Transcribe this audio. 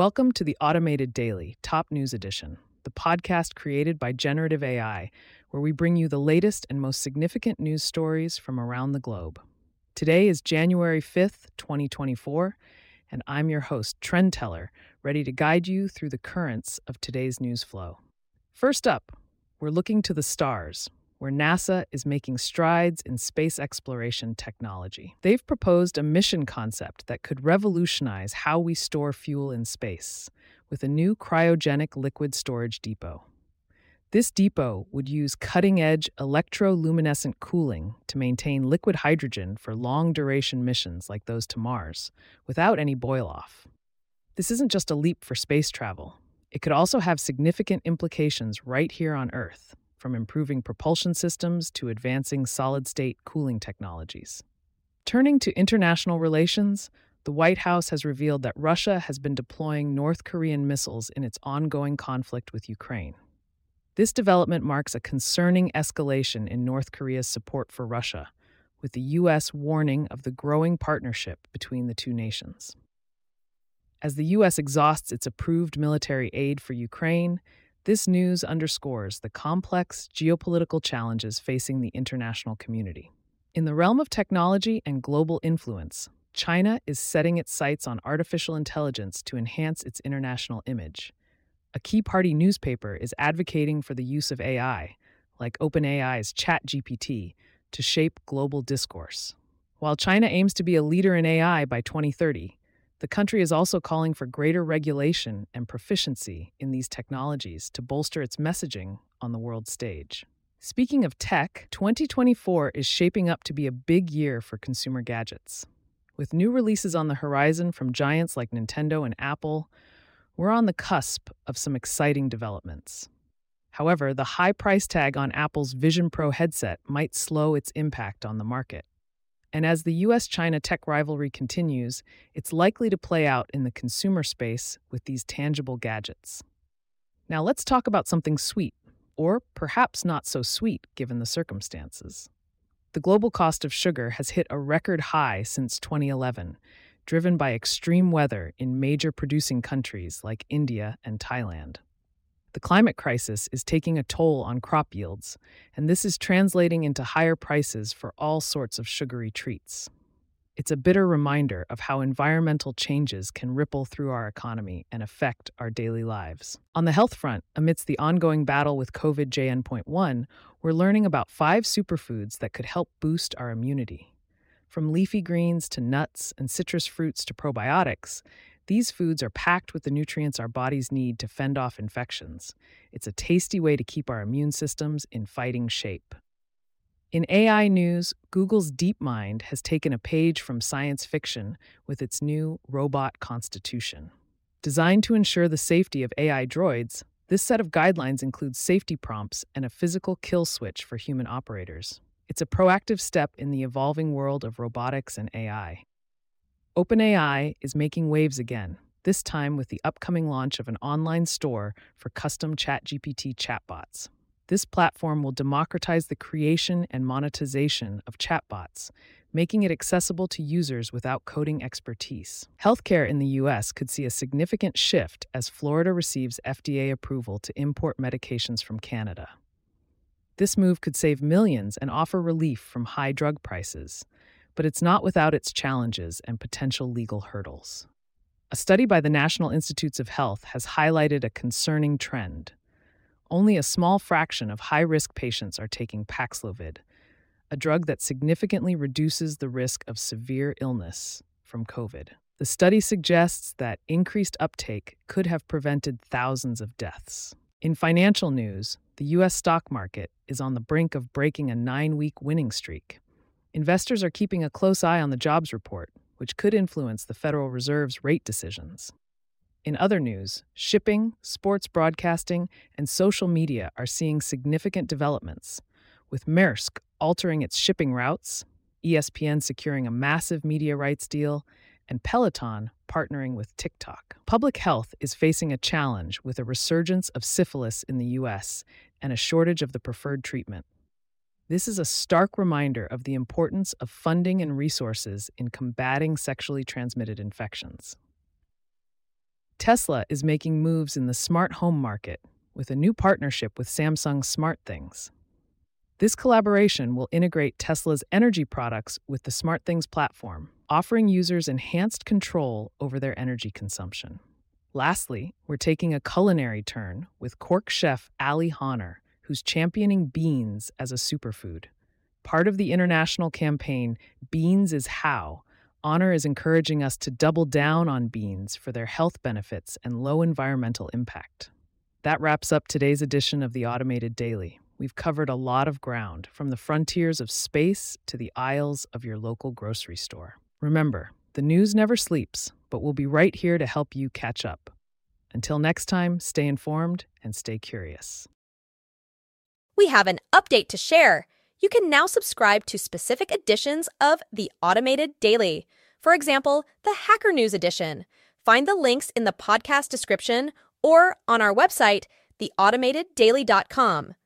Welcome to the Automated Daily, Top News Edition, the podcast created by Generative AI, where we bring you the latest and most significant news stories from around the globe. Today is January 5th, 2024, and I'm your host, Trend Teller, ready to guide you through the currents of today's news flow. First up, we're looking to the stars, where NASA is making strides in space exploration technology. They've proposed a mission concept that could revolutionize how we store fuel in space with a new cryogenic liquid storage depot. This depot would use cutting edge electroluminescent cooling to maintain liquid hydrogen for long duration missions like those to Mars without any boil off. This isn't just a leap for space travel, it could also have significant implications right here on Earth from improving propulsion systems to advancing solid state cooling technologies. Turning to international relations, the White House has revealed that Russia has been deploying North Korean missiles in its ongoing conflict with Ukraine. This development marks a concerning escalation in North Korea's support for Russia, with the U.S. warning of the growing partnership between the two nations. As the U.S. exhausts its approved military aid for Ukraine, this news underscores the complex geopolitical challenges facing the international community. In the realm of technology and global influence, China is setting its sights on artificial intelligence to enhance its international image. A key party newspaper is advocating for the use of AI, like OpenAI's ChatGPT, to shape global discourse. While China aims to be a leader in AI by 2030, the country is also calling for greater regulation and proficiency in these technologies to bolster its messaging on the world stage. Speaking of tech, 2024 is shaping up to be a big year for consumer gadgets. With new releases on the horizon from giants like Nintendo and Apple, we're on the cusp of some exciting developments. However, the high price tag on Apple's Vision Pro headset might slow its impact on the market. And as the US China tech rivalry continues, it's likely to play out in the consumer space with these tangible gadgets. Now let's talk about something sweet, or perhaps not so sweet given the circumstances. The global cost of sugar has hit a record high since 2011, driven by extreme weather in major producing countries like India and Thailand. The climate crisis is taking a toll on crop yields, and this is translating into higher prices for all sorts of sugary treats. It's a bitter reminder of how environmental changes can ripple through our economy and affect our daily lives. On the health front, amidst the ongoing battle with COVID JN.1, we're learning about five superfoods that could help boost our immunity. From leafy greens to nuts and citrus fruits to probiotics, these foods are packed with the nutrients our bodies need to fend off infections. It's a tasty way to keep our immune systems in fighting shape. In AI news, Google's DeepMind has taken a page from science fiction with its new robot constitution. Designed to ensure the safety of AI droids, this set of guidelines includes safety prompts and a physical kill switch for human operators. It's a proactive step in the evolving world of robotics and AI. OpenAI is making waves again, this time with the upcoming launch of an online store for custom ChatGPT chatbots. This platform will democratize the creation and monetization of chatbots, making it accessible to users without coding expertise. Healthcare in the U.S. could see a significant shift as Florida receives FDA approval to import medications from Canada. This move could save millions and offer relief from high drug prices but it's not without its challenges and potential legal hurdles. A study by the National Institutes of Health has highlighted a concerning trend. Only a small fraction of high risk patients are taking Paxlovid, a drug that significantly reduces the risk of severe illness from COVID. The study suggests that increased uptake could have prevented thousands of deaths. In financial news, the U.S. stock market is on the brink of breaking a nine week winning streak. Investors are keeping a close eye on the jobs report, which could influence the Federal Reserve's rate decisions. In other news, shipping, sports broadcasting, and social media are seeing significant developments, with Maersk altering its shipping routes, ESPN securing a massive media rights deal, and Peloton partnering with TikTok. Public health is facing a challenge with a resurgence of syphilis in the U.S. and a shortage of the preferred treatment. This is a stark reminder of the importance of funding and resources in combating sexually transmitted infections. Tesla is making moves in the smart home market with a new partnership with Samsung SmartThings. This collaboration will integrate Tesla's energy products with the SmartThings platform, offering users enhanced control over their energy consumption. Lastly, we're taking a culinary turn with Cork chef Ali Honour, who's championing beans as a superfood. Part of the international campaign, Beans is How, Honour is encouraging us to double down on beans for their health benefits and low environmental impact. That wraps up today's edition of the Automated Daily. We've covered a lot of ground, from the frontiers of space to the aisles of your local grocery store. Remember, the news never sleeps, but we'll be right here to help you catch up. Until next time, stay informed and stay curious. We have an update to share. You can now subscribe to specific editions of the Automated Daily. For example, the Hacker News edition. Find the links in the podcast description or on our website, theautomateddaily.com.